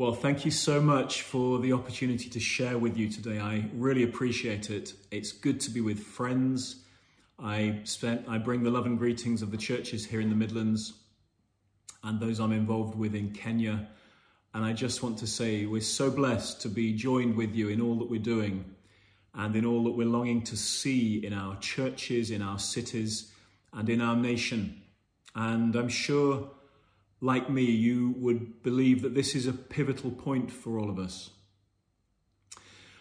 Well, thank you so much for the opportunity to share with you today. I really appreciate it. It's good to be with friends. I spent I bring the love and greetings of the churches here in the Midlands and those I'm involved with in Kenya. And I just want to say we're so blessed to be joined with you in all that we're doing and in all that we're longing to see in our churches, in our cities, and in our nation. And I'm sure like me, you would believe that this is a pivotal point for all of us.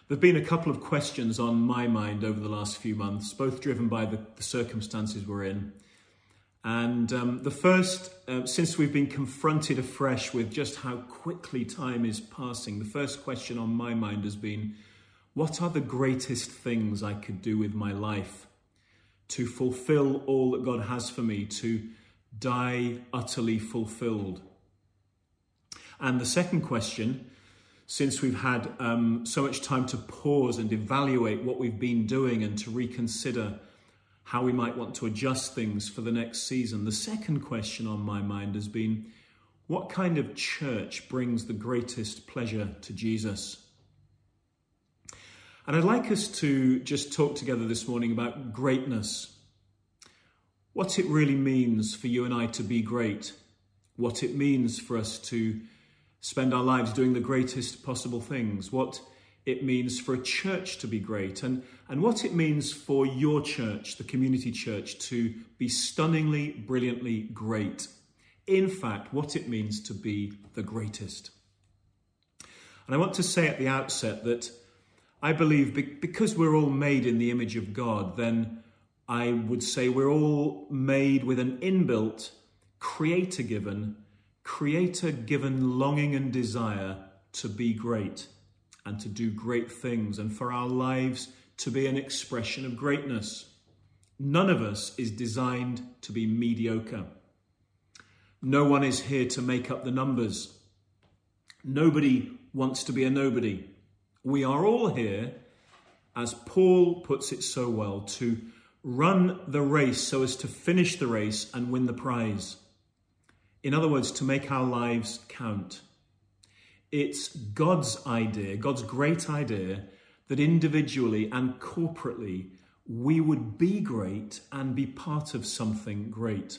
There have been a couple of questions on my mind over the last few months, both driven by the, the circumstances we're in. And um, the first, uh, since we've been confronted afresh with just how quickly time is passing, the first question on my mind has been what are the greatest things I could do with my life to fulfill all that God has for me, to die utterly fulfilled? And the second question, since we've had um, so much time to pause and evaluate what we've been doing and to reconsider how we might want to adjust things for the next season, the second question on my mind has been what kind of church brings the greatest pleasure to Jesus? And I'd like us to just talk together this morning about greatness what it really means for you and I to be great, what it means for us to spend our lives doing the greatest possible things, what it means for a church to be great, and, and what it means for your church, the community church, to be stunningly, brilliantly great. In fact, what it means to be the greatest. And I want to say at the outset that I believe because we're all made in the image of God, then I would say we're all made with an inbuilt, creator given, creator given longing and desire to be great and to do great things and for our lives to be an expression of greatness. None of us is designed to be mediocre. No one is here to make up the numbers. Nobody wants to be a nobody. We are all here, as Paul puts it so well, to run the race so as to finish the race and win the prize. In other words, to make our lives count. It's God's idea, God's great idea, that individually and corporately we would be great and be part of something great.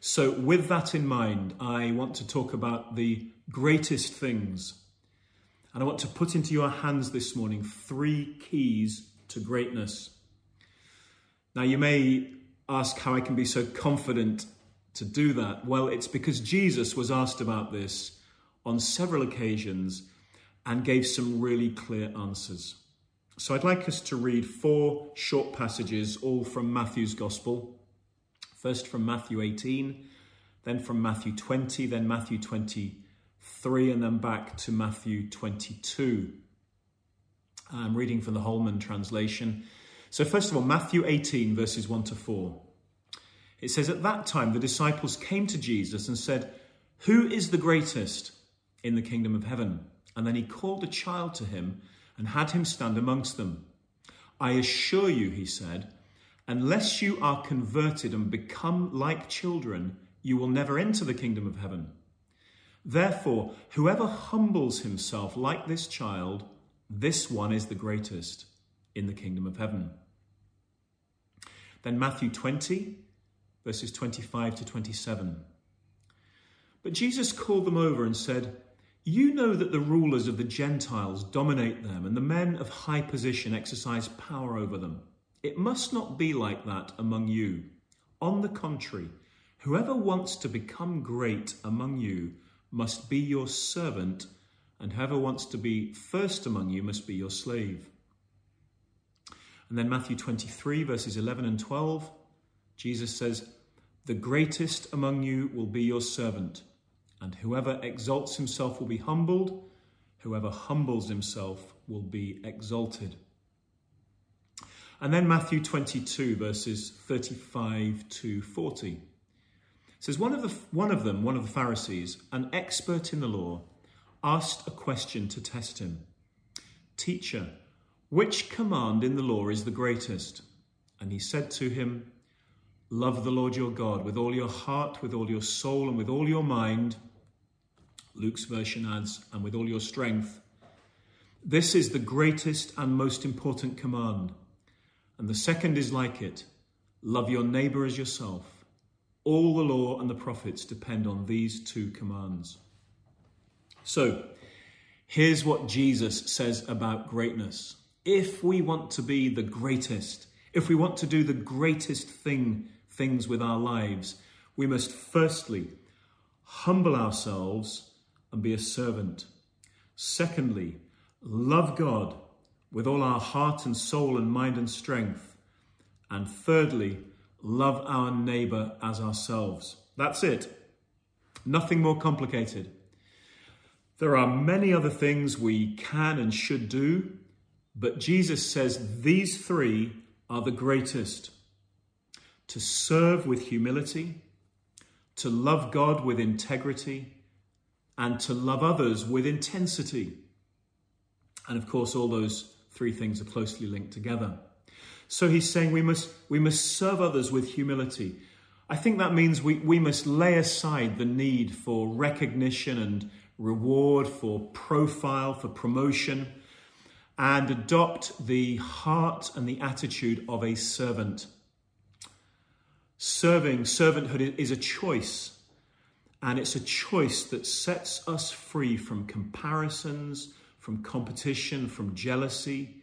So, with that in mind, I want to talk about the greatest things. And I want to put into your hands this morning three keys to greatness. Now, you may ask how I can be so confident to do that. Well, it's because Jesus was asked about this on several occasions and gave some really clear answers. So I'd like us to read four short passages, all from Matthew's Gospel. First from Matthew 18, then from Matthew 20, then Matthew 23, and then back to Matthew 22. I'm reading from the Holman translation. So, first of all, Matthew 18, verses 1 to 4. It says, At that time, the disciples came to Jesus and said, Who is the greatest in the kingdom of heaven? And then he called a child to him and had him stand amongst them. I assure you, he said, unless you are converted and become like children, you will never enter the kingdom of heaven. Therefore, whoever humbles himself like this child, this one is the greatest in the kingdom of heaven. Then Matthew 20, verses 25 to 27. But Jesus called them over and said, You know that the rulers of the Gentiles dominate them, and the men of high position exercise power over them. It must not be like that among you. On the contrary, whoever wants to become great among you must be your servant, and whoever wants to be first among you must be your slave. And then Matthew 23, verses 11 and 12, Jesus says, The greatest among you will be your servant, and whoever exalts himself will be humbled, whoever humbles himself will be exalted. And then Matthew 22, verses 35 to 40 says one of the one of them one of the pharisees an expert in the law asked a question to test him teacher which command in the law is the greatest? And he said to him, Love the Lord your God with all your heart, with all your soul, and with all your mind. Luke's version adds, and with all your strength. This is the greatest and most important command. And the second is like it love your neighbor as yourself. All the law and the prophets depend on these two commands. So, here's what Jesus says about greatness. If we want to be the greatest, if we want to do the greatest thing, things with our lives, we must firstly humble ourselves and be a servant. Secondly, love God with all our heart and soul and mind and strength. And thirdly, love our neighbor as ourselves. That's it. Nothing more complicated. There are many other things we can and should do, but Jesus says these three are the greatest to serve with humility, to love God with integrity, and to love others with intensity. And of course, all those three things are closely linked together. So he's saying we must, we must serve others with humility. I think that means we, we must lay aside the need for recognition and reward, for profile, for promotion, and adopt the heart and the attitude of a servant. Serving, servanthood is a choice, and it's a choice that sets us free from comparisons, from competition, from jealousy.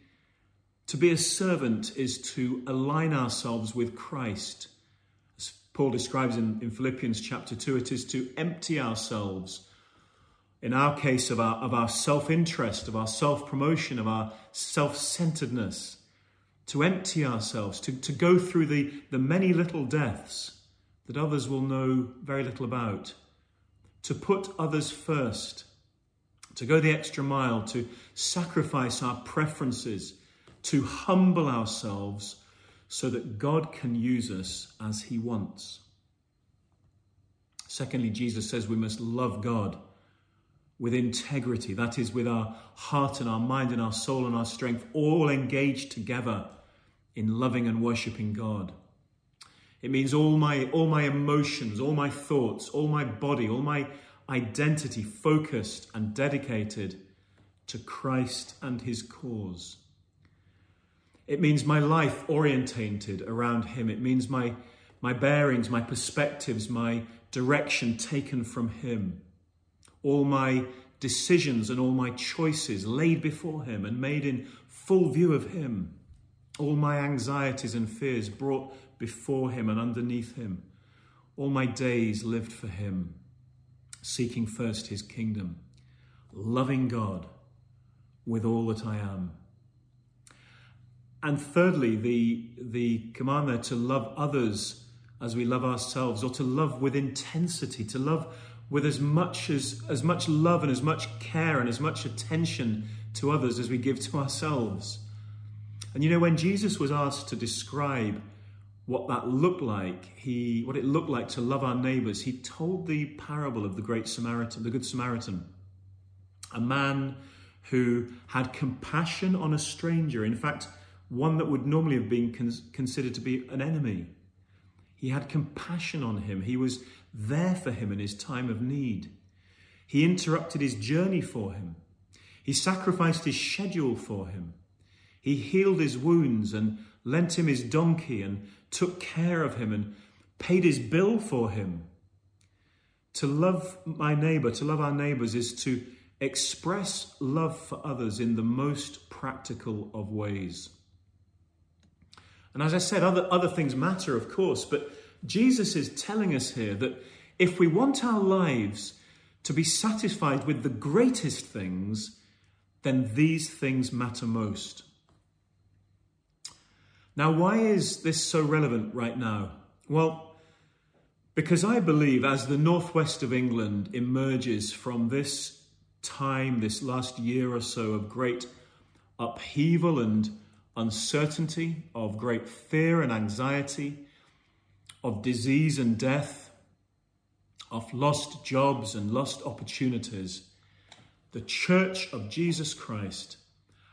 To be a servant is to align ourselves with Christ. As Paul describes in, in Philippians chapter 2, it is to empty ourselves in our case, of our, of our self interest, of our self promotion, of our self centeredness, to empty ourselves, to, to go through the, the many little deaths that others will know very little about, to put others first, to go the extra mile, to sacrifice our preferences, to humble ourselves so that God can use us as He wants. Secondly, Jesus says we must love God with integrity. That is, with our heart and our mind and our soul and our strength all engaged together in loving and worshipping God. It means all my, all my emotions, all my thoughts, all my body, all my identity focused and dedicated to Christ and his cause. It means my life orientated around him. It means my, my bearings, my perspectives, my direction taken from him all my decisions and all my choices laid before Him and made in full view of Him, all my anxieties and fears brought before Him and underneath Him, all my days lived for Him, seeking first His kingdom, loving God with all that I am. And thirdly, the, the command there to love others as we love ourselves, or to love with intensity, to love with as much as as much love and as much care and as much attention to others as we give to ourselves. And you know, when Jesus was asked to describe what that looked like, he what it looked like to love our neighbors, he told the parable of the great Samaritan, the good Samaritan, a man who had compassion on a stranger. In fact, one that would normally have been considered to be an enemy. He had compassion on him. He was there for him in his time of need. He interrupted his journey for him. He sacrificed his schedule for him. He healed his wounds and lent him his donkey and took care of him and paid his bill for him. To love my neighbor, to love our neighbors, is to express love for others in the most practical of ways. And as I said, other, other things matter, of course, but Jesus is telling us here that if we want our lives to be satisfied with the greatest things, then these things matter most. Now, why is this so relevant right now? Well, because I believe as the northwest of England emerges from this time, this last year or so of great upheaval and uncertainty, of great fear and anxiety, of disease and death, of lost jobs and lost opportunities, the Church of Jesus Christ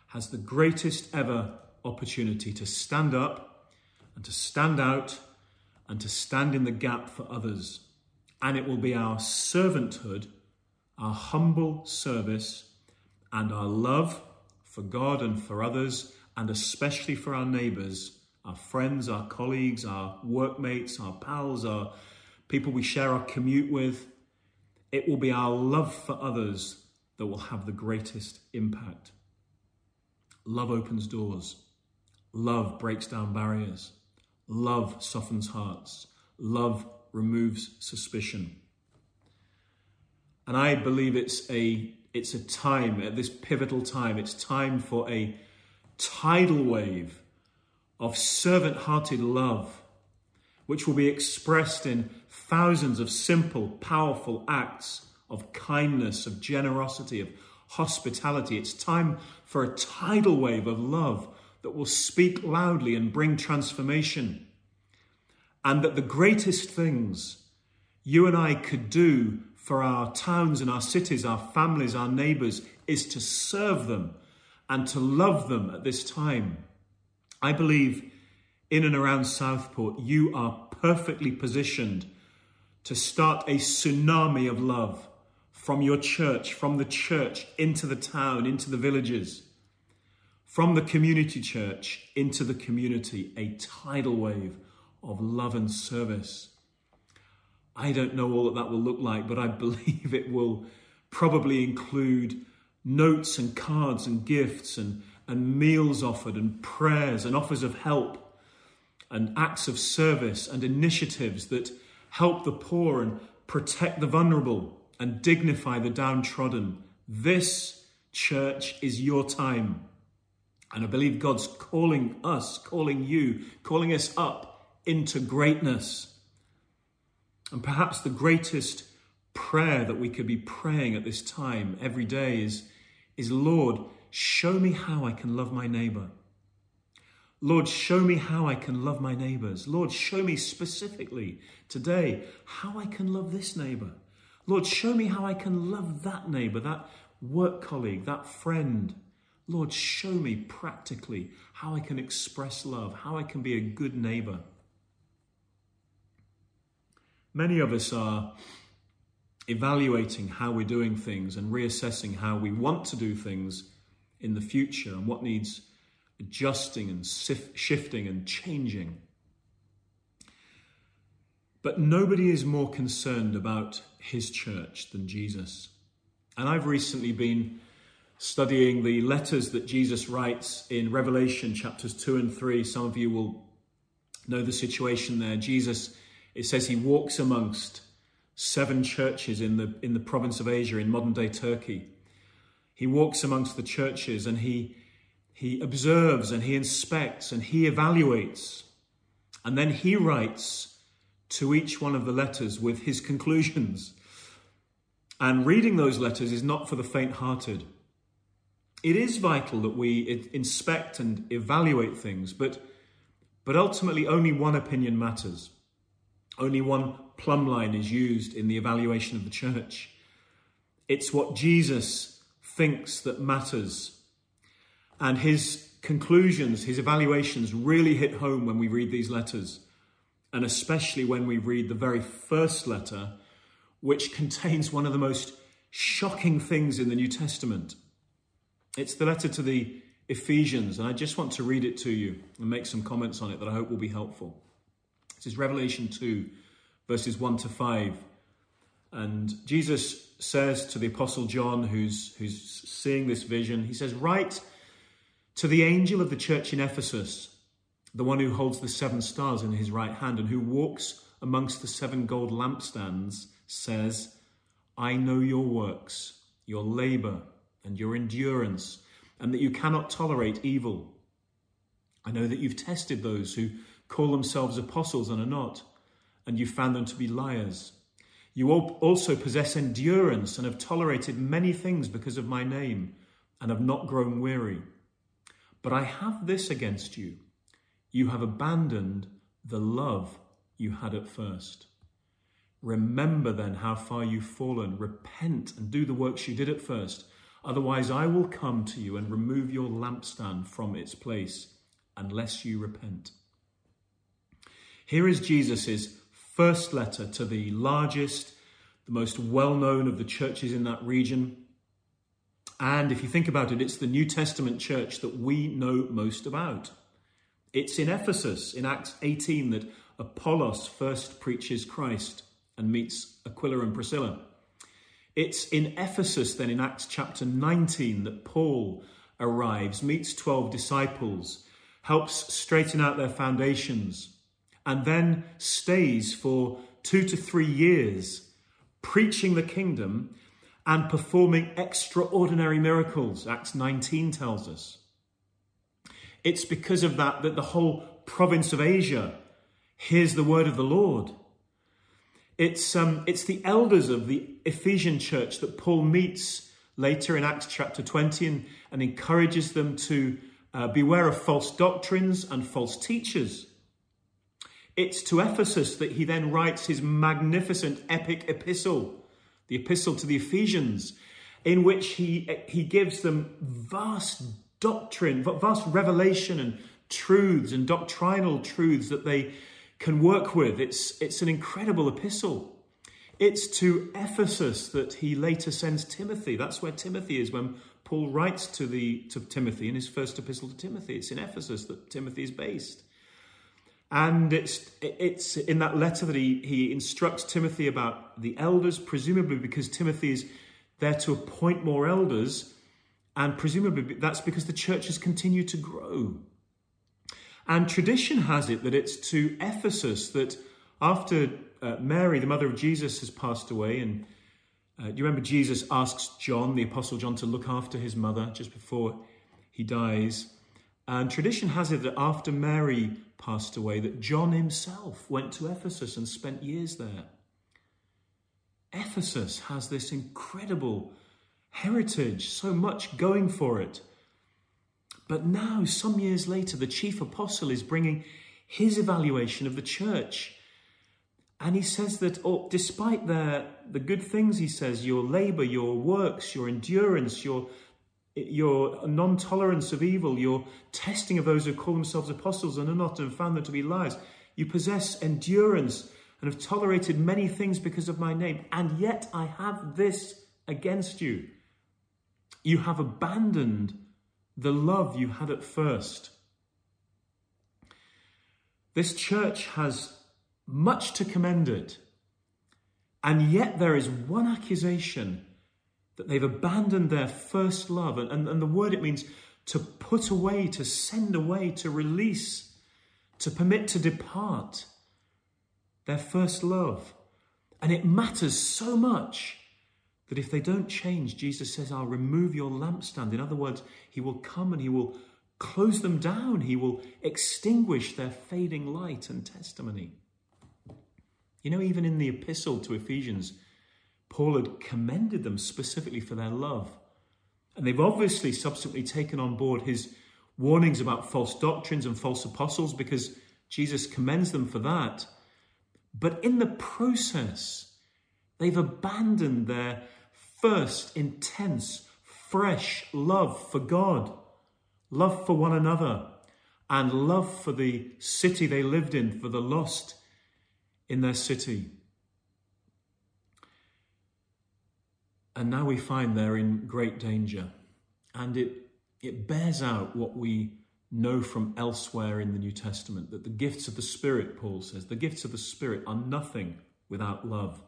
has the greatest ever opportunity to stand up and to stand out and to stand in the gap for others. And it will be our servanthood our humble service, and our love for God and for others, and especially for our neighbours, our friends, our colleagues, our workmates, our pals, our people we share our commute with. It will be our love for others that will have the greatest impact. Love opens doors. Love breaks down barriers. Love softens hearts. Love removes suspicion. And I believe it's a it's a time at this pivotal time. It's time for a tidal wave of servant-hearted love, which will be expressed in thousands of simple, powerful acts of kindness, of generosity, of hospitality. It's time for a tidal wave of love that will speak loudly and bring transformation. And that the greatest things you and I could do for our towns and our cities, our families, our neighbours, is to serve them and to love them at this time. I believe in and around Southport, you are perfectly positioned to start a tsunami of love from your church, from the church into the town, into the villages, from the community church into the community, a tidal wave of love and service. I don't know all that that will look like, but I believe it will probably include notes and cards and gifts and, and meals offered and prayers and offers of help and acts of service and initiatives that help the poor and protect the vulnerable and dignify the downtrodden. This church is your time. And I believe God's calling us, calling you, calling us up into greatness. And perhaps the greatest prayer that we could be praying at this time every day is, is Lord, show me how I can love my neighbor. Lord, show me how I can love my neighbors. Lord, show me specifically today how I can love this neighbor. Lord, show me how I can love that neighbor, that work colleague, that friend. Lord, show me practically how I can express love, how I can be a good neighbor. Many of us are evaluating how we're doing things and reassessing how we want to do things in the future and what needs adjusting and shifting and changing. But nobody is more concerned about his church than Jesus. And I've recently been studying the letters that Jesus writes in Revelation chapters 2 and 3. Some of you will know the situation there. Jesus, it says he walks amongst seven churches in the, in the province of Asia in modern day Turkey. He walks amongst the churches and he he observes and he inspects and he evaluates. And then he writes to each one of the letters with his conclusions. And reading those letters is not for the faint hearted. It is vital that we inspect and evaluate things, but, but ultimately only one opinion matters. Only one plumb line is used in the evaluation of the church. It's what Jesus thinks that matters and his conclusions, his evaluations really hit home when we read these letters, and especially when we read the very first letter, which contains one of the most shocking things in the New Testament. It's the letter to the Ephesians, and I just want to read it to you and make some comments on it that I hope will be helpful. This is Revelation 2, verses 1 to 5. And Jesus says to the Apostle John, who's, who's seeing this vision, he says, Write to the angel of the church in Ephesus, the one who holds the seven stars in his right hand and who walks amongst the seven gold lampstands, says, I know your works, your labor, and your endurance, and that you cannot tolerate evil. I know that you've tested those who call themselves apostles and are not, and you found them to be liars. You also possess endurance and have tolerated many things because of my name, and have not grown weary. But I have this against you you have abandoned the love you had at first. Remember then how far you've fallen. Repent and do the works you did at first. Otherwise, I will come to you and remove your lampstand from its place unless you repent. Here is Jesus' first letter to the largest, the most well known of the churches in that region. And if you think about it, it's the New Testament church that we know most about. It's in Ephesus, in Acts 18, that Apollos first preaches Christ and meets Aquila and Priscilla. It's in Ephesus, then, in Acts chapter 19, that Paul arrives, meets 12 disciples, helps straighten out their foundations, and then stays for two to three years preaching the kingdom and performing extraordinary miracles, Acts 19 tells us. It's because of that that the whole province of Asia hears the word of the Lord. It's, um, it's the elders of the Ephesian church that Paul meets later in Acts chapter 20 and, and encourages them to uh, beware of false doctrines and false teachers. It's to Ephesus that he then writes his magnificent epic epistle the epistle to the Ephesians, in which he, he gives them vast doctrine, vast revelation and truths and doctrinal truths that they can work with. It's, it's an incredible epistle. It's to Ephesus that he later sends Timothy. That's where Timothy is when Paul writes to, the, to Timothy in his first epistle to Timothy. It's in Ephesus that Timothy is based. And it's, it's in that letter that he, he instructs Timothy about the elders, presumably because Timothy is there to appoint more elders. And presumably that's because the church has continued to grow. And tradition has it that it's to Ephesus that after uh, Mary, the mother of Jesus, has passed away, and uh, you remember Jesus asks John, the Apostle John, to look after his mother just before he dies. And tradition has it that after Mary passed away, that John himself went to Ephesus and spent years there. Ephesus has this incredible heritage, so much going for it. But now, some years later, the chief apostle is bringing his evaluation of the church. And he says that oh, despite the, the good things, he says, your labor, your works, your endurance, your your non tolerance of evil, your testing of those who call themselves apostles and are not and found them to be liars. You possess endurance and have tolerated many things because of my name, and yet I have this against you. You have abandoned the love you had at first. This church has much to commend it, and yet there is one accusation that they've abandoned their first love. And, and, and the word it means to put away, to send away, to release, to permit to depart their first love. And it matters so much that if they don't change, Jesus says, I'll remove your lampstand. In other words, he will come and he will close them down, he will extinguish their fading light and testimony. You know, even in the epistle to Ephesians, Paul had commended them specifically for their love. And they've obviously subsequently taken on board his warnings about false doctrines and false apostles because Jesus commends them for that. But in the process, they've abandoned their first intense, fresh love for God, love for one another, and love for the city they lived in, for the lost in their city. And now we find they're in great danger. And it, it bears out what we know from elsewhere in the New Testament that the gifts of the Spirit, Paul says, the gifts of the Spirit are nothing without love.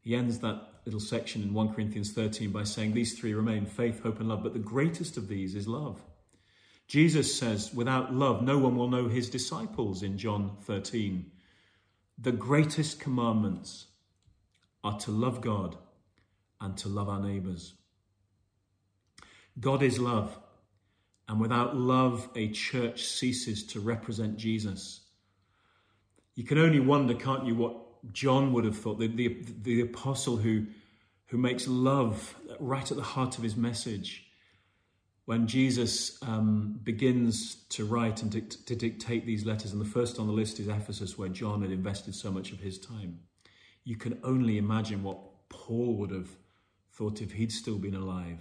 He ends that little section in 1 Corinthians 13 by saying, These three remain faith, hope, and love, but the greatest of these is love. Jesus says, Without love, no one will know his disciples in John 13. The greatest commandments are to love God and to love our neighbours. God is love, and without love, a church ceases to represent Jesus. You can only wonder, can't you, what John would have thought, the, the, the apostle who, who makes love right at the heart of his message. When Jesus um, begins to write and to, to dictate these letters, and the first on the list is Ephesus, where John had invested so much of his time, you can only imagine what Paul would have thought if he'd still been alive.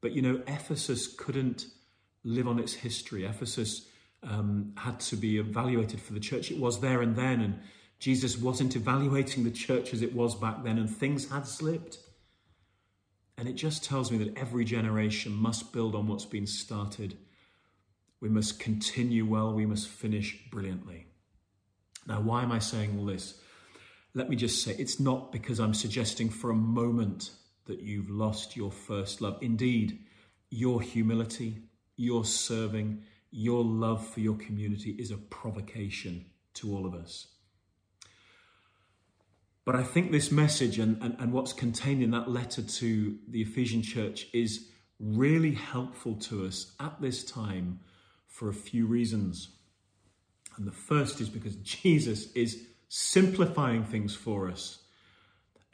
But you know, Ephesus couldn't live on its history. Ephesus um, had to be evaluated for the church. It was there and then, and Jesus wasn't evaluating the church as it was back then, and things had slipped. And it just tells me that every generation must build on what's been started. We must continue well, we must finish brilliantly. Now, why am I saying all this? Let me just say it's not because I'm suggesting for a moment that you've lost your first love. Indeed, your humility, your serving, your love for your community is a provocation to all of us. But I think this message and, and, and what's contained in that letter to the Ephesian church is really helpful to us at this time for a few reasons. And the first is because Jesus is simplifying things for us.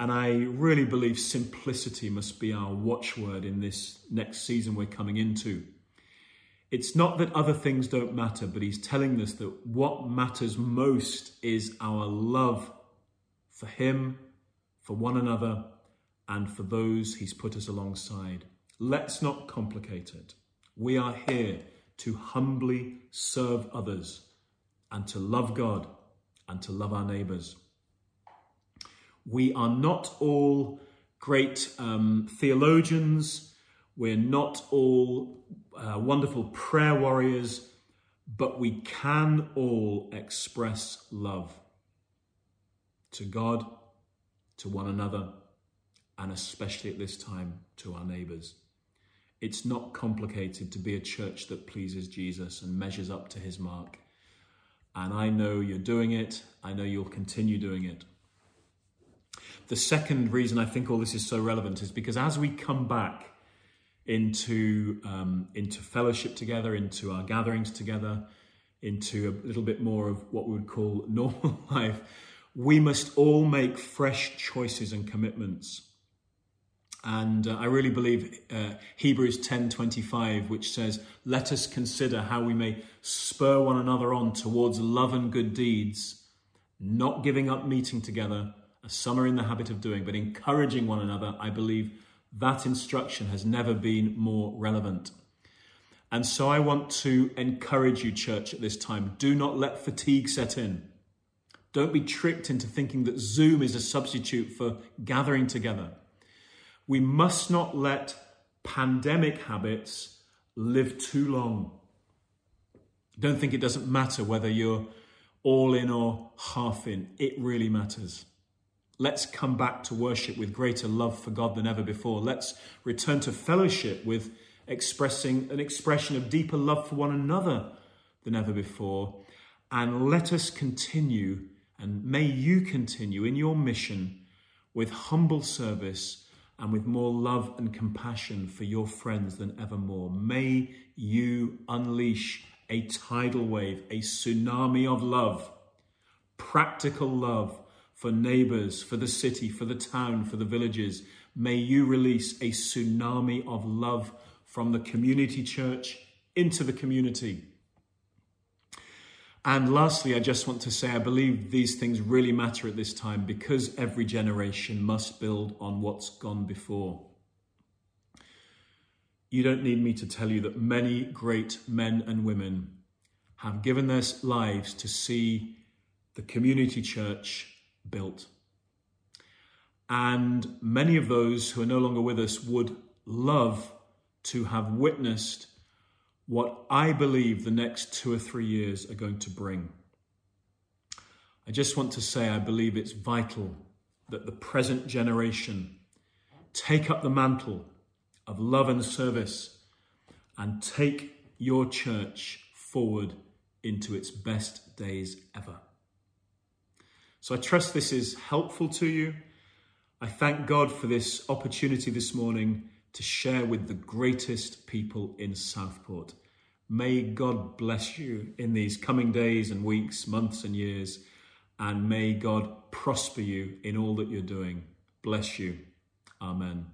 And I really believe simplicity must be our watchword in this next season we're coming into. It's not that other things don't matter, but he's telling us that what matters most is our love for him, for one another, and for those he's put us alongside. Let's not complicate it. We are here to humbly serve others and to love God and to love our neighbours. We are not all great um, theologians, we're not all uh, wonderful prayer warriors, but we can all express love to God, to one another, and especially at this time to our neighbours. It's not complicated to be a church that pleases Jesus and measures up to his mark. And I know you're doing it. I know you'll continue doing it. The second reason I think all this is so relevant is because as we come back into, um, into fellowship together, into our gatherings together, into a little bit more of what we would call normal life, we must all make fresh choices and commitments. And uh, I really believe uh, Hebrews 10:25 which says let us consider how we may spur one another on towards love and good deeds not giving up meeting together some are in the habit of doing, but encouraging one another, I believe that instruction has never been more relevant. And so I want to encourage you, church, at this time do not let fatigue set in. Don't be tricked into thinking that Zoom is a substitute for gathering together. We must not let pandemic habits live too long. Don't think it doesn't matter whether you're all in or half in. It really matters. Let's come back to worship with greater love for God than ever before. Let's return to fellowship with expressing an expression of deeper love for one another than ever before. And let us continue, and may you continue in your mission with humble service and with more love and compassion for your friends than evermore. May you unleash a tidal wave, a tsunami of love, practical love for neighbors, for the city, for the town, for the villages. May you release a tsunami of love from the community church into the community. And lastly, I just want to say I believe these things really matter at this time because every generation must build on what's gone before. You don't need me to tell you that many great men and women have given their lives to see the community church built. And many of those who are no longer with us would love to have witnessed what I believe the next two or three years are going to bring. I just want to say I believe it's vital that the present generation take up the mantle of love and service and take your church forward into its best days ever. So I trust this is helpful to you. I thank God for this opportunity this morning to share with the greatest people in Southport. May God bless you in these coming days and weeks, months and years, and may God prosper you in all that you're doing. Bless you. Amen.